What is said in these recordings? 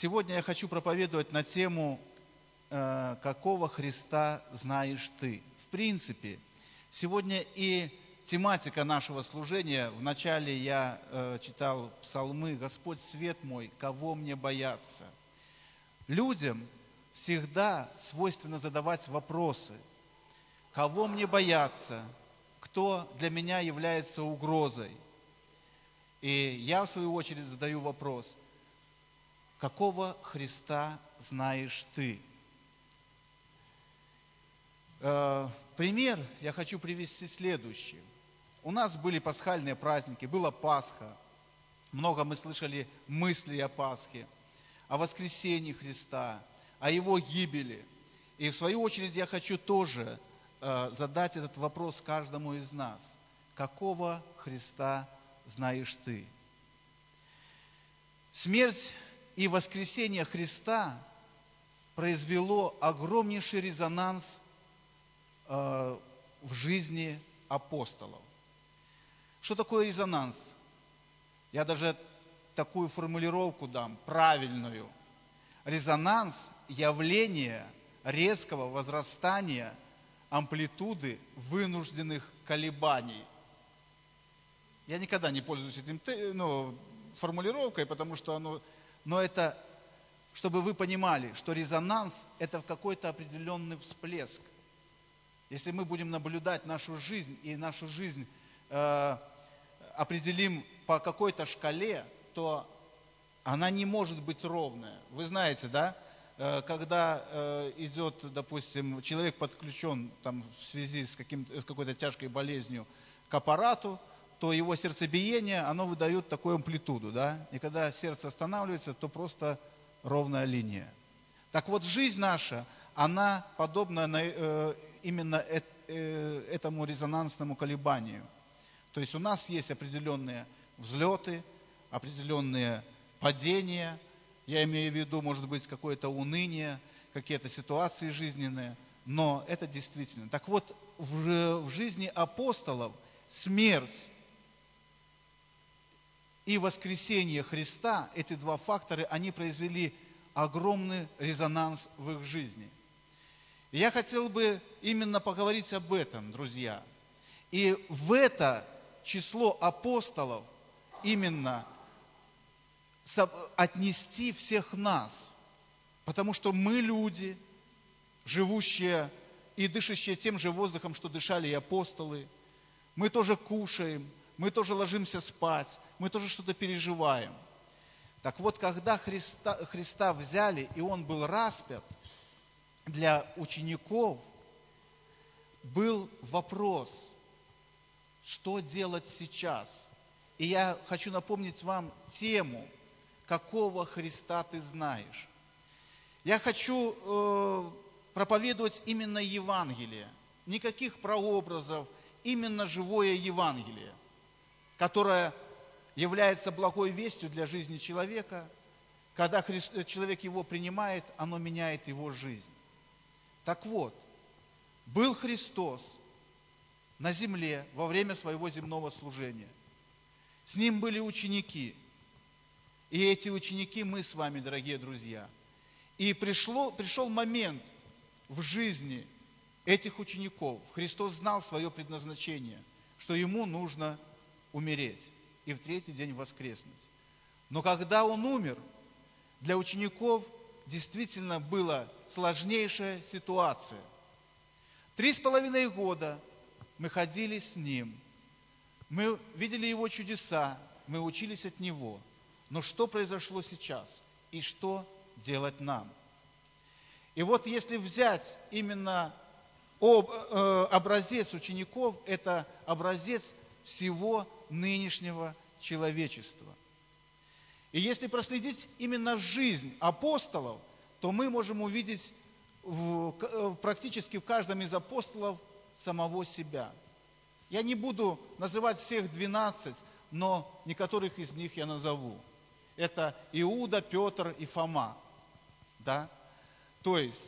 Сегодня я хочу проповедовать на тему э, «Какого Христа знаешь ты?». В принципе, сегодня и тематика нашего служения. Вначале я э, читал псалмы «Господь свет мой, кого мне бояться?». Людям всегда свойственно задавать вопросы. Кого мне бояться? Кто для меня является угрозой? И я, в свою очередь, задаю вопрос. Какого Христа знаешь ты? Э, пример я хочу привести следующий. У нас были пасхальные праздники, была Пасха. Много мы слышали мыслей о Пасхе, о воскресении Христа, о Его гибели. И в свою очередь я хочу тоже э, задать этот вопрос каждому из нас. Какого Христа знаешь ты? Смерть и воскресение Христа произвело огромнейший резонанс э, в жизни апостолов. Что такое резонанс? Я даже такую формулировку дам, правильную. Резонанс – явление резкого возрастания амплитуды вынужденных колебаний. Я никогда не пользуюсь этим ну, формулировкой, потому что оно... Но это, чтобы вы понимали, что резонанс – это какой-то определенный всплеск. Если мы будем наблюдать нашу жизнь, и нашу жизнь э, определим по какой-то шкале, то она не может быть ровная. Вы знаете, да, э, когда э, идет, допустим, человек подключен там, в связи с, каким, с какой-то тяжкой болезнью к аппарату, то его сердцебиение, оно выдает такую амплитуду, да, и когда сердце останавливается, то просто ровная линия. Так вот, жизнь наша, она подобна э, именно этому резонансному колебанию – то есть у нас есть определенные взлеты, определенные падения, я имею в виду, может быть, какое-то уныние, какие-то ситуации жизненные, но это действительно. Так вот, в, в жизни апостолов смерть и воскресение Христа, эти два фактора, они произвели огромный резонанс в их жизни. Я хотел бы именно поговорить об этом, друзья. И в это число апостолов именно отнести всех нас, потому что мы люди, живущие и дышащие тем же воздухом, что дышали и апостолы. Мы тоже кушаем, мы тоже ложимся спать, мы тоже что-то переживаем. Так вот, когда Христа, Христа взяли, и Он был распят, для учеников был вопрос – что делать сейчас. И я хочу напомнить вам тему, какого Христа ты знаешь. Я хочу э, проповедовать именно Евангелие, никаких прообразов, именно живое Евангелие, которое является благой вестью для жизни человека. Когда Христ, человек его принимает, оно меняет его жизнь. Так вот, был Христос – на земле во время своего земного служения. С ним были ученики. И эти ученики мы с вами, дорогие друзья. И пришло, пришел момент в жизни этих учеников. Христос знал свое предназначение, что ему нужно умереть и в третий день воскреснуть. Но когда он умер, для учеников действительно была сложнейшая ситуация. Три с половиной года мы ходили с Ним, мы видели Его чудеса, мы учились от Него. Но что произошло сейчас? И что делать нам? И вот если взять именно об, э, образец учеников, это образец всего нынешнего человечества. И если проследить именно жизнь апостолов, то мы можем увидеть в, э, практически в каждом из апостолов самого себя. Я не буду называть всех двенадцать, но некоторых из них я назову. Это Иуда, Петр и Фома. Да? То есть,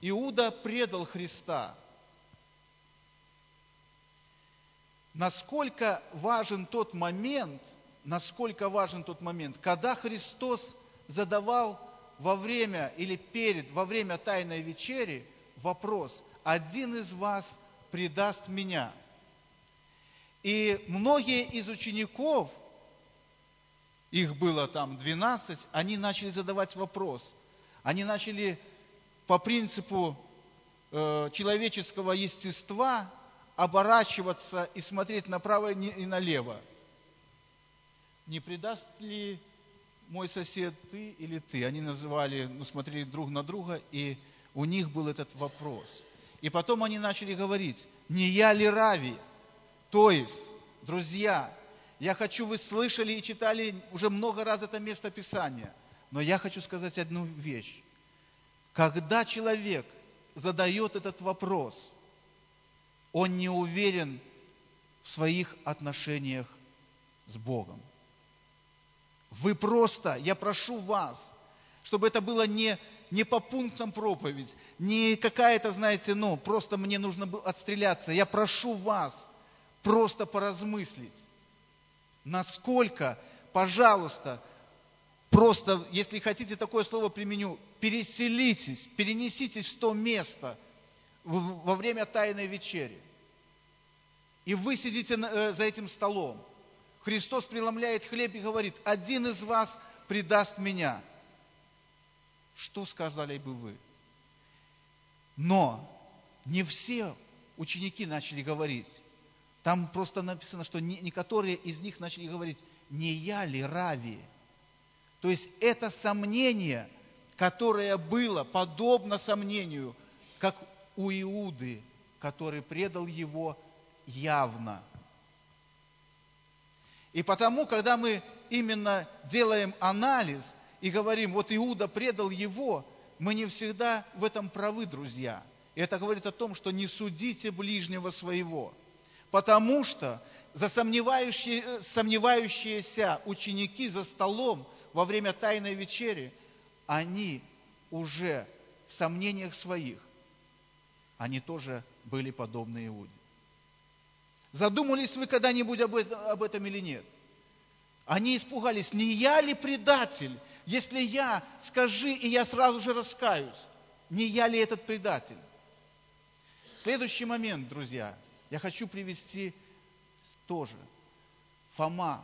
Иуда предал Христа. Насколько важен тот момент, насколько важен тот момент, когда Христос задавал во время или перед, во время Тайной вечери вопрос, один из вас предаст меня. И многие из учеников, их было там 12, они начали задавать вопрос. Они начали по принципу э, человеческого естества оборачиваться и смотреть направо и налево. Не предаст ли мой сосед ты или ты? Они называли, ну, смотрели друг на друга, и у них был этот вопрос. И потом они начали говорить, не я ли Рави? То есть, друзья, я хочу, вы слышали и читали уже много раз это место Писания, но я хочу сказать одну вещь. Когда человек задает этот вопрос, он не уверен в своих отношениях с Богом. Вы просто, я прошу вас, чтобы это было не, не по пунктам проповедь, не какая-то, знаете, ну, просто мне нужно отстреляться. Я прошу вас просто поразмыслить, насколько, пожалуйста, просто, если хотите такое слово применю, переселитесь, перенеситесь в то место во время Тайной вечери. И вы сидите э, за этим столом. Христос преломляет хлеб и говорит, один из вас предаст меня. Что сказали бы вы? Но не все ученики начали говорить. Там просто написано, что некоторые из них начали говорить, не я ли Рави? То есть это сомнение, которое было подобно сомнению, как у Иуды, который предал его явно. И потому, когда мы именно делаем анализ и говорим, вот Иуда предал его, мы не всегда в этом правы, друзья. И это говорит о том, что не судите ближнего своего. Потому что за сомневающие, сомневающиеся ученики за столом во время Тайной вечери, они уже в сомнениях своих, они тоже были подобны Иуде. Задумались вы когда-нибудь об этом, или нет? Они испугались, не я ли предатель? Если я, скажи, и я сразу же раскаюсь. Не я ли этот предатель? Следующий момент, друзья, я хочу привести тоже. Фома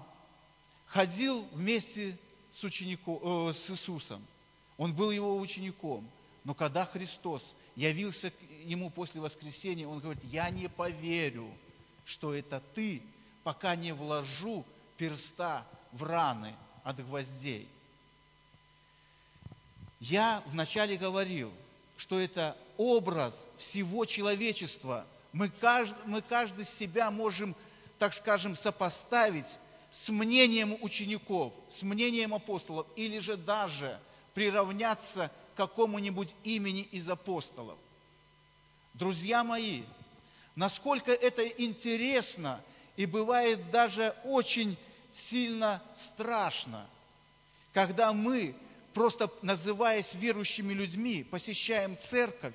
ходил вместе с, учеником, э, с Иисусом. Он был его учеником. Но когда Христос явился ему после воскресения, он говорит, я не поверю, что это ты, пока не вложу перста в раны от гвоздей. Я вначале говорил, что это образ всего человечества. Мы каждый, мы каждый себя можем, так скажем, сопоставить с мнением учеников, с мнением апостолов, или же даже приравняться какому-нибудь имени из апостолов. Друзья мои, насколько это интересно и бывает даже очень сильно страшно, когда мы, просто называясь верующими людьми, посещаем церковь,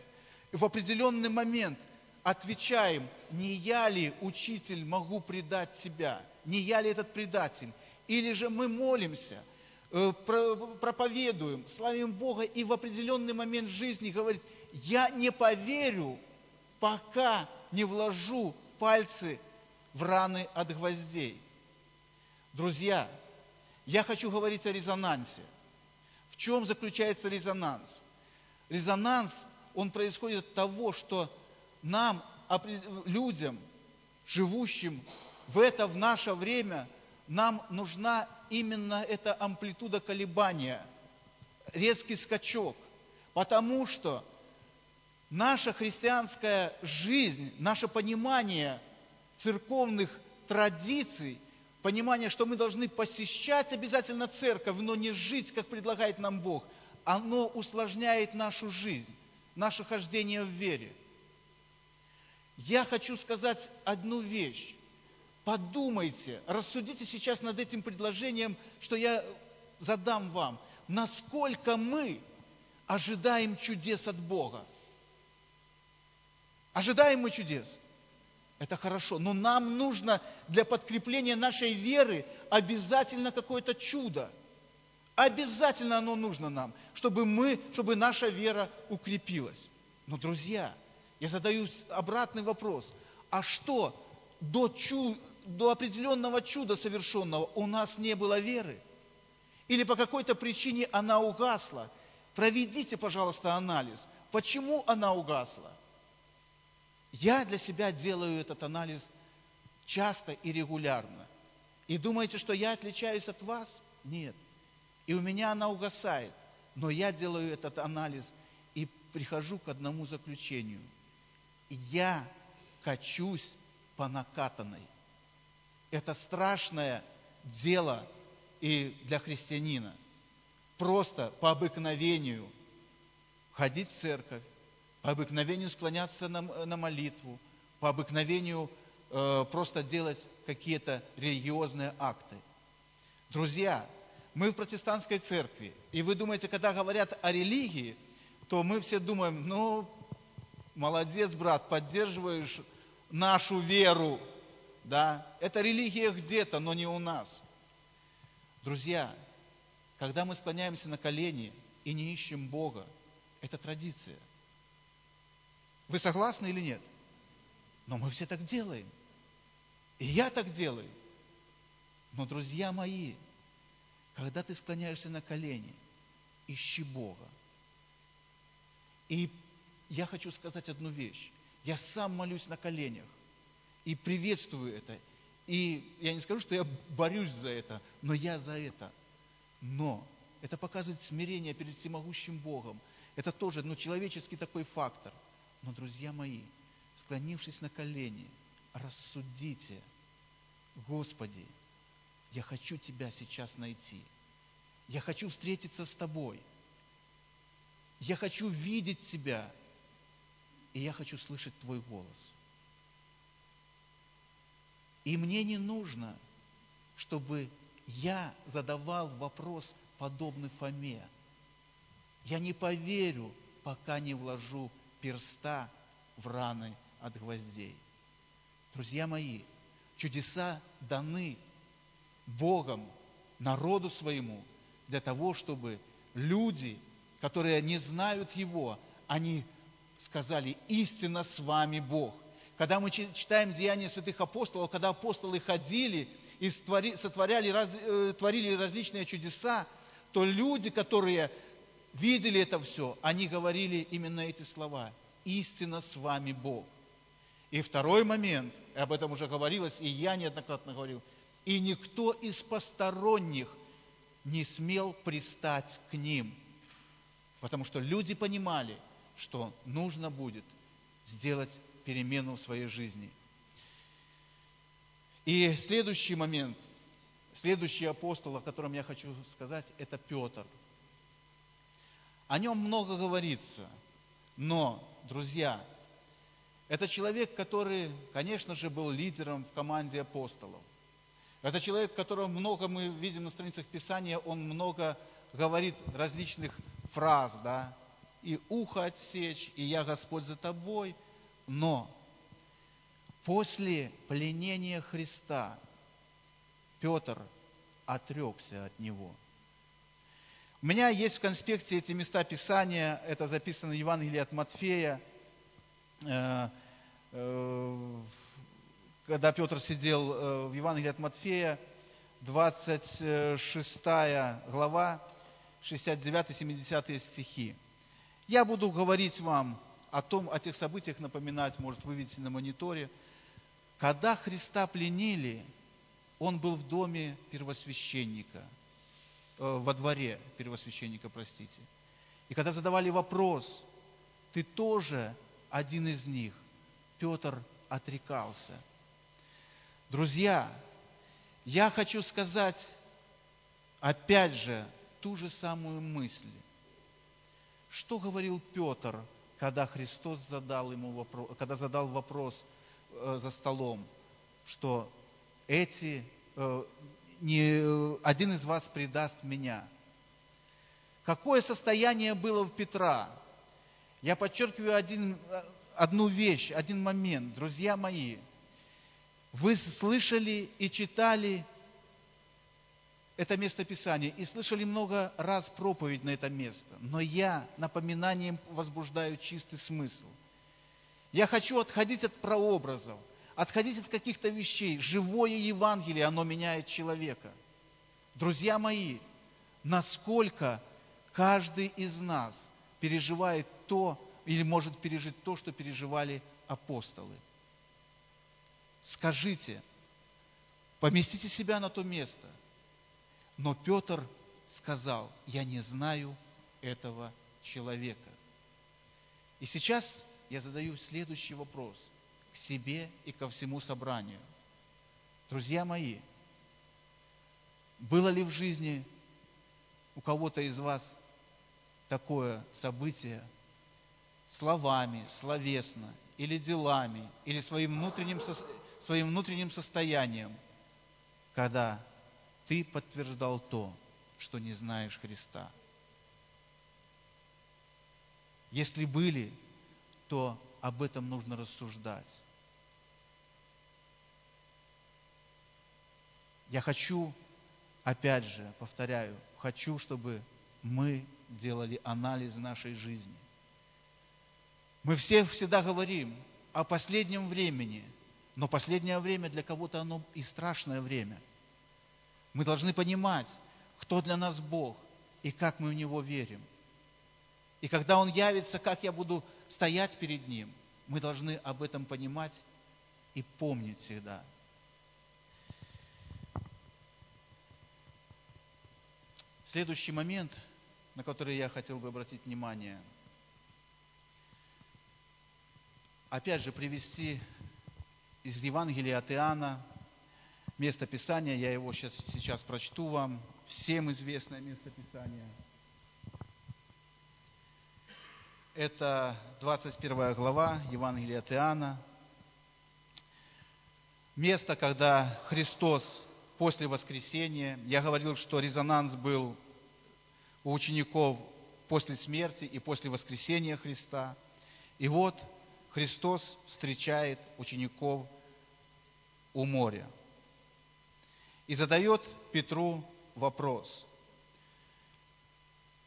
и в определенный момент отвечаем, не я ли, учитель, могу предать себя, не я ли этот предатель, или же мы молимся, проповедуем, славим Бога, и в определенный момент жизни говорит, я не поверю, пока не вложу пальцы в раны от гвоздей. Друзья, я хочу говорить о резонансе. В чем заключается резонанс? Резонанс, он происходит от того, что нам, людям, живущим в это, в наше время, нам нужна именно эта амплитуда колебания, резкий скачок. Потому что наша христианская жизнь, наше понимание церковных традиций, понимание, что мы должны посещать обязательно церковь, но не жить, как предлагает нам Бог, оно усложняет нашу жизнь, наше хождение в вере. Я хочу сказать одну вещь. Подумайте, рассудите сейчас над этим предложением, что я задам вам. Насколько мы ожидаем чудес от Бога? Ожидаем мы чудес. Это хорошо. Но нам нужно для подкрепления нашей веры обязательно какое-то чудо. Обязательно оно нужно нам, чтобы мы, чтобы наша вера укрепилась. Но, друзья, я задаю обратный вопрос. А что до, чу, до определенного чуда совершенного у нас не было веры? Или по какой-то причине она угасла? Проведите, пожалуйста, анализ. Почему она угасла? Я для себя делаю этот анализ часто и регулярно. И думаете, что я отличаюсь от вас? Нет. И у меня она угасает. Но я делаю этот анализ и прихожу к одному заключению. Я качусь по накатанной. Это страшное дело и для христианина. Просто по обыкновению ходить в церковь, по обыкновению склоняться на, на молитву, по обыкновению э, просто делать какие-то религиозные акты. Друзья, мы в протестантской церкви, и вы думаете, когда говорят о религии, то мы все думаем, ну, молодец, брат, поддерживаешь нашу веру, да, это религия где-то, но не у нас. Друзья, когда мы склоняемся на колени и не ищем Бога, это традиция. Вы согласны или нет? Но мы все так делаем. И я так делаю. Но, друзья мои, когда ты склоняешься на колени, ищи Бога. И я хочу сказать одну вещь. Я сам молюсь на коленях и приветствую это. И я не скажу, что я борюсь за это, но я за это. Но это показывает смирение перед всемогущим Богом. Это тоже ну, человеческий такой фактор. Но, друзья мои, склонившись на колени, рассудите, Господи, я хочу Тебя сейчас найти. Я хочу встретиться с Тобой. Я хочу видеть Тебя. И я хочу слышать Твой голос. И мне не нужно, чтобы я задавал вопрос, подобный Фоме. Я не поверю, пока не вложу перста в раны от гвоздей. Друзья мои, чудеса даны Богом народу своему для того, чтобы люди, которые не знают Его, они сказали, истинно с вами Бог. Когда мы читаем Деяния святых апостолов, когда апостолы ходили и сотворяли, э, творили различные чудеса, то люди, которые видели это все, они говорили именно эти слова. Истинно с вами Бог. И второй момент, об этом уже говорилось, и я неоднократно говорил, и никто из посторонних не смел пристать к ним, потому что люди понимали, что нужно будет сделать перемену в своей жизни. И следующий момент, следующий апостол, о котором я хочу сказать, это Петр. О нем много говорится, но, друзья, это человек, который, конечно же, был лидером в команде апостолов. Это человек, которого много мы видим на страницах Писания, он много говорит различных фраз, да, и ухо отсечь, и я Господь за тобой. Но после пленения Христа Петр отрекся от него. У меня есть в конспекте эти места Писания, это записано в Евангелии от Матфея, э, э, когда Петр сидел э, в Евангелии от Матфея, 26 глава, 69-70 стихи. Я буду говорить вам о том, о тех событиях напоминать, может, вы видите на мониторе. Когда Христа пленили, Он был в доме первосвященника, э, во дворе первосвященника, простите. И когда задавали вопрос, ты тоже один из них, Петр отрекался. Друзья, я хочу сказать, опять же, ту же самую мысль. Что говорил Петр, когда Христос задал ему вопрос, когда задал вопрос э, за столом, что эти, э, не, один из вас предаст меня. Какое состояние было у Петра? Я подчеркиваю один, одну вещь, один момент, друзья мои. Вы слышали и читали это место Писания и слышали много раз проповедь на это место, но я напоминанием возбуждаю чистый смысл. Я хочу отходить от прообразов, отходить от каких-то вещей. Живое Евангелие, оно меняет человека. Друзья мои, насколько каждый из нас переживает то, или может пережить то, что переживали апостолы. Скажите, поместите себя на то место – но Петр сказал, я не знаю этого человека. И сейчас я задаю следующий вопрос к себе и ко всему собранию. Друзья мои, было ли в жизни у кого-то из вас такое событие словами, словесно, или делами, или своим внутренним, своим внутренним состоянием, когда ты подтверждал то, что не знаешь Христа. Если были, то об этом нужно рассуждать. Я хочу, опять же, повторяю, хочу, чтобы мы делали анализ нашей жизни. Мы все всегда говорим о последнем времени, но последнее время для кого-то оно и страшное время – мы должны понимать, кто для нас Бог и как мы в Него верим. И когда Он явится, как я буду стоять перед Ним, мы должны об этом понимать и помнить всегда. Следующий момент, на который я хотел бы обратить внимание, опять же привести из Евангелия от Иоанна, место Писания, я его сейчас, сейчас прочту вам, всем известное место Писания. Это 21 глава Евангелия от Иоанна. Место, когда Христос после воскресения, я говорил, что резонанс был у учеников после смерти и после воскресения Христа. И вот Христос встречает учеников у моря – и задает Петру вопрос.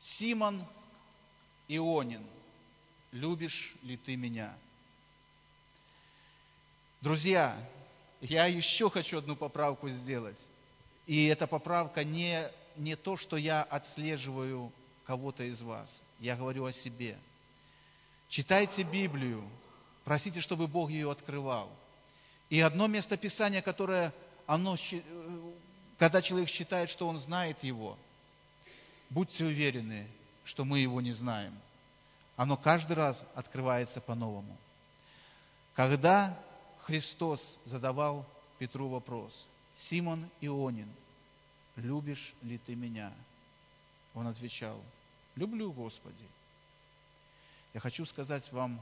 Симон Ионин, любишь ли ты меня? Друзья, я еще хочу одну поправку сделать. И эта поправка не, не то, что я отслеживаю кого-то из вас. Я говорю о себе. Читайте Библию, просите, чтобы Бог ее открывал. И одно место Писания, которое оно, э, когда человек считает, что он знает его, будьте уверены, что мы его не знаем. Оно каждый раз открывается по-новому. Когда Христос задавал Петру вопрос, «Симон Ионин, любишь ли ты меня?» Он отвечал, «Люблю, Господи». Я хочу сказать вам,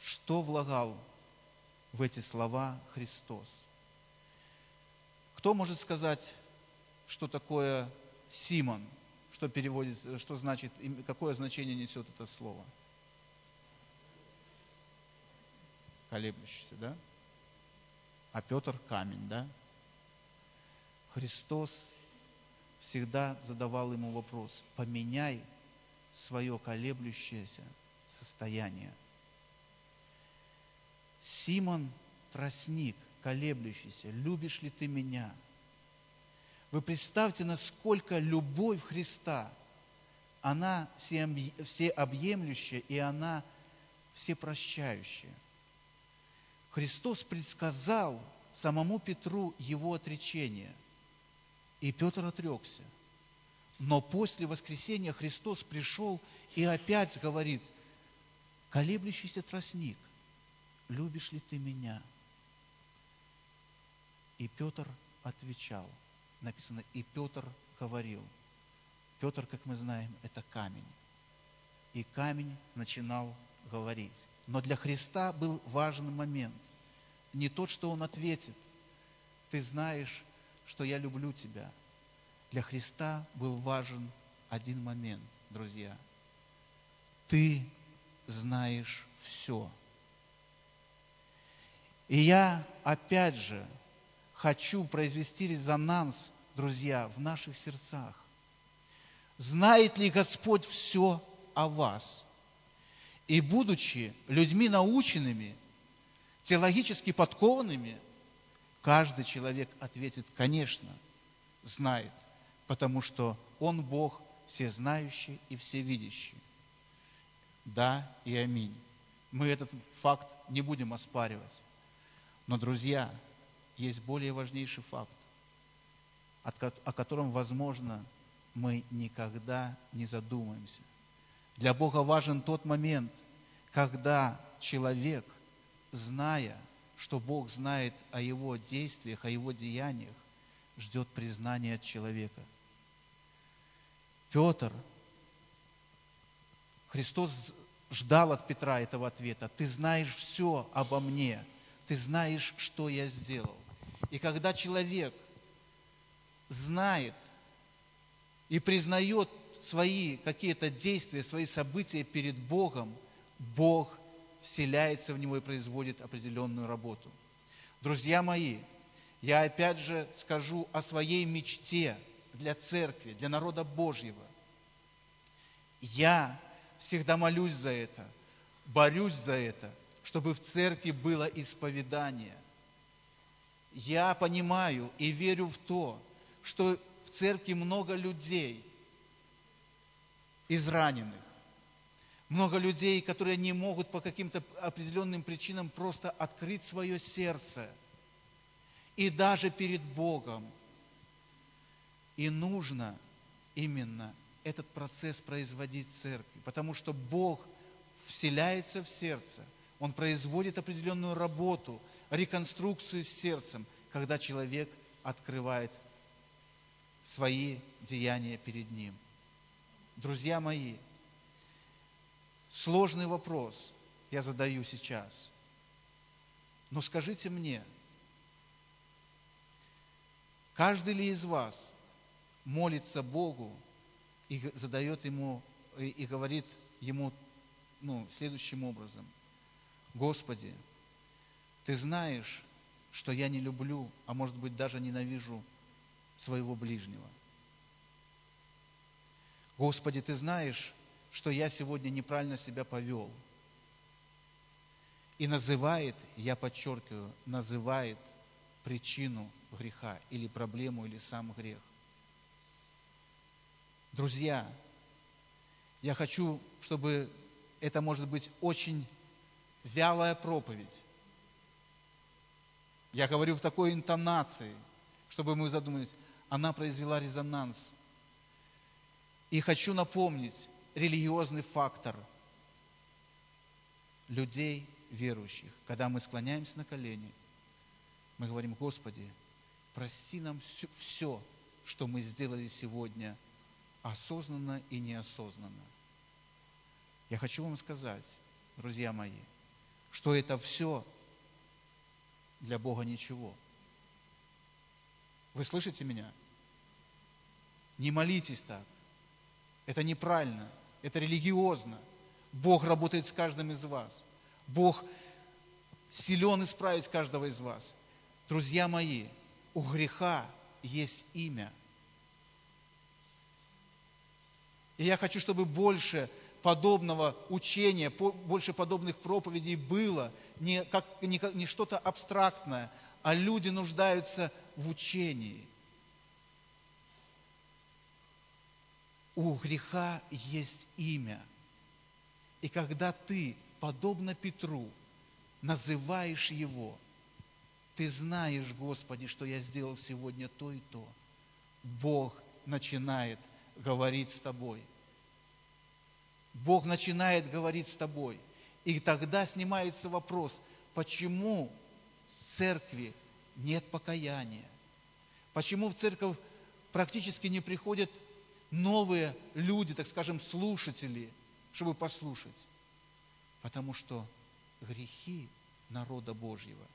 что влагал в эти слова Христос – кто может сказать, что такое Симон? Что переводится, что значит, какое значение несет это слово? Колеблющийся, да? А Петр камень, да? Христос всегда задавал ему вопрос, поменяй свое колеблющееся состояние. Симон тростник – колеблющийся, любишь ли ты меня? Вы представьте, насколько любовь Христа, она всеобъемлющая и она всепрощающая. Христос предсказал самому Петру его отречение, и Петр отрекся. Но после воскресения Христос пришел и опять говорит, колеблющийся тростник, любишь ли ты меня? – и Петр отвечал. Написано, и Петр говорил. Петр, как мы знаем, это камень. И камень начинал говорить. Но для Христа был важный момент. Не тот, что Он ответит. Ты знаешь, что я люблю тебя. Для Христа был важен один момент, друзья. Ты знаешь все. И я, опять же, хочу произвести резонанс друзья, в наших сердцах? Знает ли Господь все о вас? И будучи людьми наученными, теологически подкованными, каждый человек ответит, конечно, знает, потому что Он Бог всезнающий и всевидящий. Да и аминь. Мы этот факт не будем оспаривать. Но, друзья, есть более важнейший факт, о котором, возможно, мы никогда не задумаемся. Для Бога важен тот момент, когда человек, зная, что Бог знает о его действиях, о его деяниях, ждет признания от человека. Петр, Христос ждал от Петра этого ответа. Ты знаешь все обо мне, ты знаешь, что я сделал. И когда человек знает и признает свои какие-то действия, свои события перед Богом, Бог вселяется в него и производит определенную работу. Друзья мои, я опять же скажу о своей мечте для церкви, для народа Божьего. Я всегда молюсь за это, борюсь за это, чтобы в церкви было исповедание. Я понимаю и верю в то, что в церкви много людей израненных, много людей, которые не могут по каким-то определенным причинам просто открыть свое сердце. И даже перед Богом. И нужно именно этот процесс производить в церкви, потому что Бог вселяется в сердце, Он производит определенную работу, реконструкцию с сердцем, когда человек открывает свои деяния перед Ним. Друзья мои, сложный вопрос я задаю сейчас. Но скажите мне, каждый ли из вас молится Богу и задает ему, и, говорит ему ну, следующим образом. Господи, Ты знаешь, что я не люблю, а может быть даже ненавижу своего ближнего. Господи, Ты знаешь, что я сегодня неправильно себя повел. И называет, я подчеркиваю, называет причину греха или проблему, или сам грех. Друзья, я хочу, чтобы это может быть очень вялая проповедь. Я говорю в такой интонации, чтобы мы задумались, она произвела резонанс. И хочу напомнить религиозный фактор людей верующих. Когда мы склоняемся на колени, мы говорим, Господи, прости нам все, все что мы сделали сегодня – осознанно и неосознанно. Я хочу вам сказать, друзья мои, что это все для Бога ничего. Вы слышите меня? Не молитесь так. Это неправильно. Это религиозно. Бог работает с каждым из вас. Бог силен исправить каждого из вас. Друзья мои, у греха есть имя – И я хочу, чтобы больше подобного учения, больше подобных проповедей было, не, как, не, не что-то абстрактное, а люди нуждаются в учении. У греха есть имя. И когда ты, подобно Петру, называешь его, ты знаешь, Господи, что я сделал сегодня то и то. Бог начинает говорит с тобой. Бог начинает говорить с тобой. И тогда снимается вопрос, почему в церкви нет покаяния? Почему в церковь практически не приходят новые люди, так скажем, слушатели, чтобы послушать? Потому что грехи народа Божьего,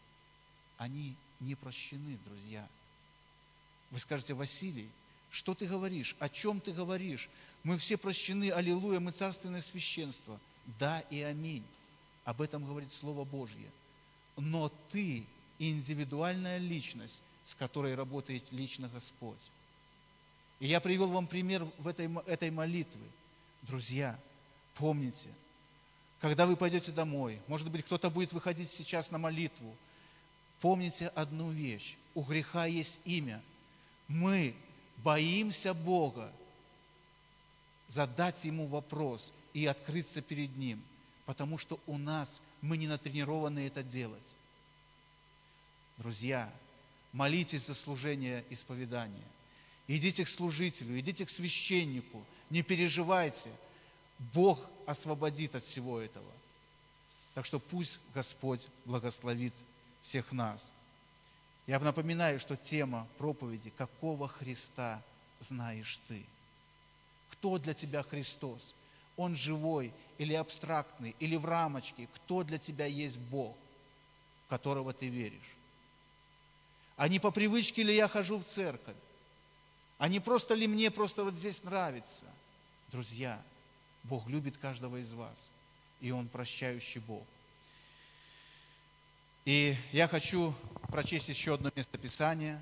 они не прощены, друзья. Вы скажете, Василий, что ты говоришь? О чем ты говоришь? Мы все прощены, аллилуйя, мы царственное священство. Да и аминь. Об этом говорит Слово Божье. Но ты индивидуальная личность, с которой работает лично Господь. И я привел вам пример в этой, этой молитвы. Друзья, помните, когда вы пойдете домой, может быть, кто-то будет выходить сейчас на молитву, помните одну вещь. У греха есть имя. Мы боимся Бога задать Ему вопрос и открыться перед Ним, потому что у нас мы не натренированы это делать. Друзья, молитесь за служение исповедания. Идите к служителю, идите к священнику, не переживайте. Бог освободит от всего этого. Так что пусть Господь благословит всех нас. Я напоминаю, что тема проповеди «Какого Христа знаешь ты?» Кто для тебя Христос? Он живой или абстрактный, или в рамочке? Кто для тебя есть Бог, в которого ты веришь? А не по привычке ли я хожу в церковь? А не просто ли мне просто вот здесь нравится? Друзья, Бог любит каждого из вас, и Он прощающий Бог. И я хочу прочесть еще одно местописание.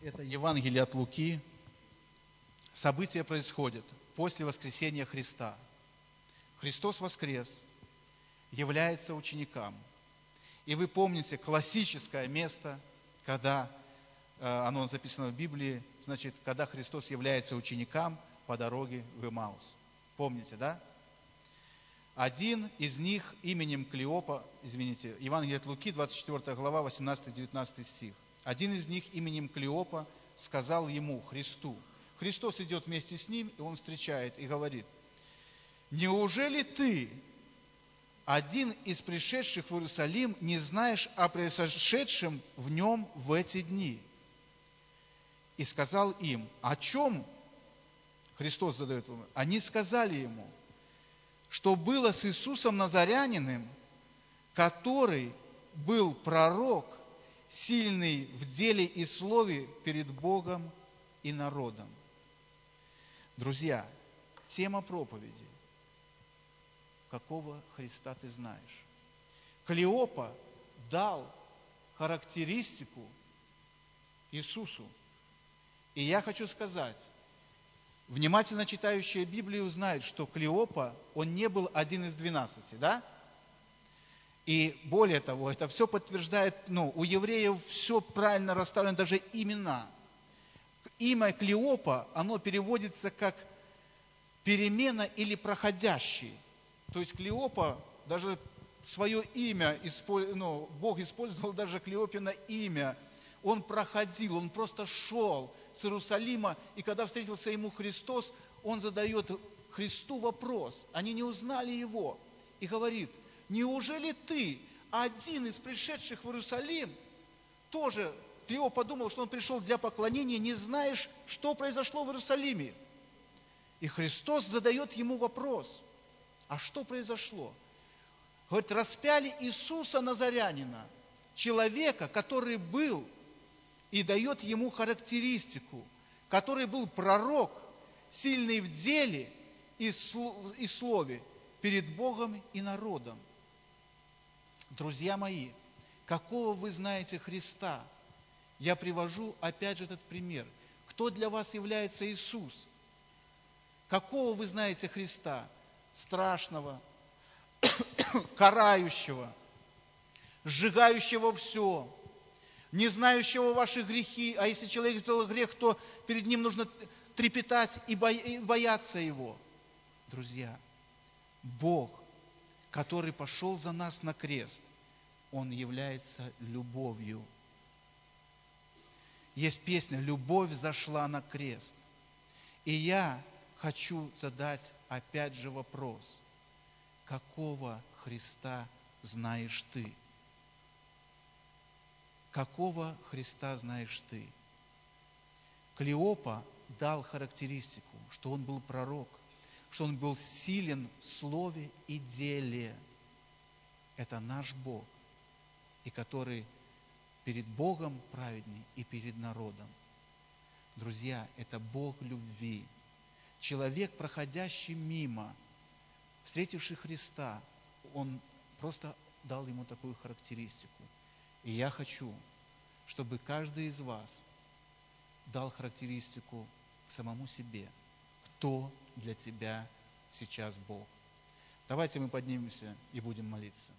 Это Евангелие от Луки. События происходят после воскресения Христа. Христос воскрес, является ученикам. И вы помните классическое место, когда Э, оно записано в Библии, значит, когда Христос является ученикам по дороге в Имаус. Помните, да? Один из них именем Клеопа, извините, Евангелие от Луки, 24 глава, 18-19 стих. Один из них именем Клеопа сказал ему, Христу. Христос идет вместе с ним, и он встречает и говорит, «Неужели ты, один из пришедших в Иерусалим, не знаешь о произошедшем в нем в эти дни?» и сказал им, о чем Христос задает вопрос. Они сказали ему, что было с Иисусом Назаряниным, который был пророк, сильный в деле и слове перед Богом и народом. Друзья, тема проповеди. Какого Христа ты знаешь? Клеопа дал характеристику Иисусу. И я хочу сказать, внимательно читающие Библию знают, что Клеопа, он не был один из двенадцати, да? И более того, это все подтверждает, ну, у евреев все правильно расставлено, даже имена. Имя Клеопа, оно переводится как перемена или проходящий. То есть Клеопа, даже свое имя, ну, Бог использовал даже Клеопина имя. Он проходил, он просто шел с Иерусалима, и когда встретился ему Христос, он задает Христу вопрос. Они не узнали его. И говорит, неужели ты, один из пришедших в Иерусалим, тоже Клео подумал, что он пришел для поклонения, не знаешь, что произошло в Иерусалиме. И Христос задает ему вопрос, а что произошло? Говорит, распяли Иисуса Назарянина, человека, который был и дает ему характеристику, который был пророк, сильный в деле и слове перед Богом и народом. Друзья мои, какого вы знаете Христа? Я привожу опять же этот пример. Кто для вас является Иисус? Какого вы знаете Христа? Страшного, карающего, сжигающего все, не знающего ваши грехи, а если человек сделал грех, то перед ним нужно трепетать и бояться его. Друзья, Бог, который пошел за нас на крест, Он является любовью. Есть песня «Любовь зашла на крест». И я хочу задать опять же вопрос. Какого Христа знаешь ты? какого Христа знаешь ты? Клеопа дал характеристику, что он был пророк, что он был силен в слове и деле. Это наш Бог, и который перед Богом праведный и перед народом. Друзья, это Бог любви. Человек, проходящий мимо, встретивший Христа, он просто дал ему такую характеристику – и я хочу, чтобы каждый из вас дал характеристику самому себе. Кто для тебя сейчас Бог? Давайте мы поднимемся и будем молиться.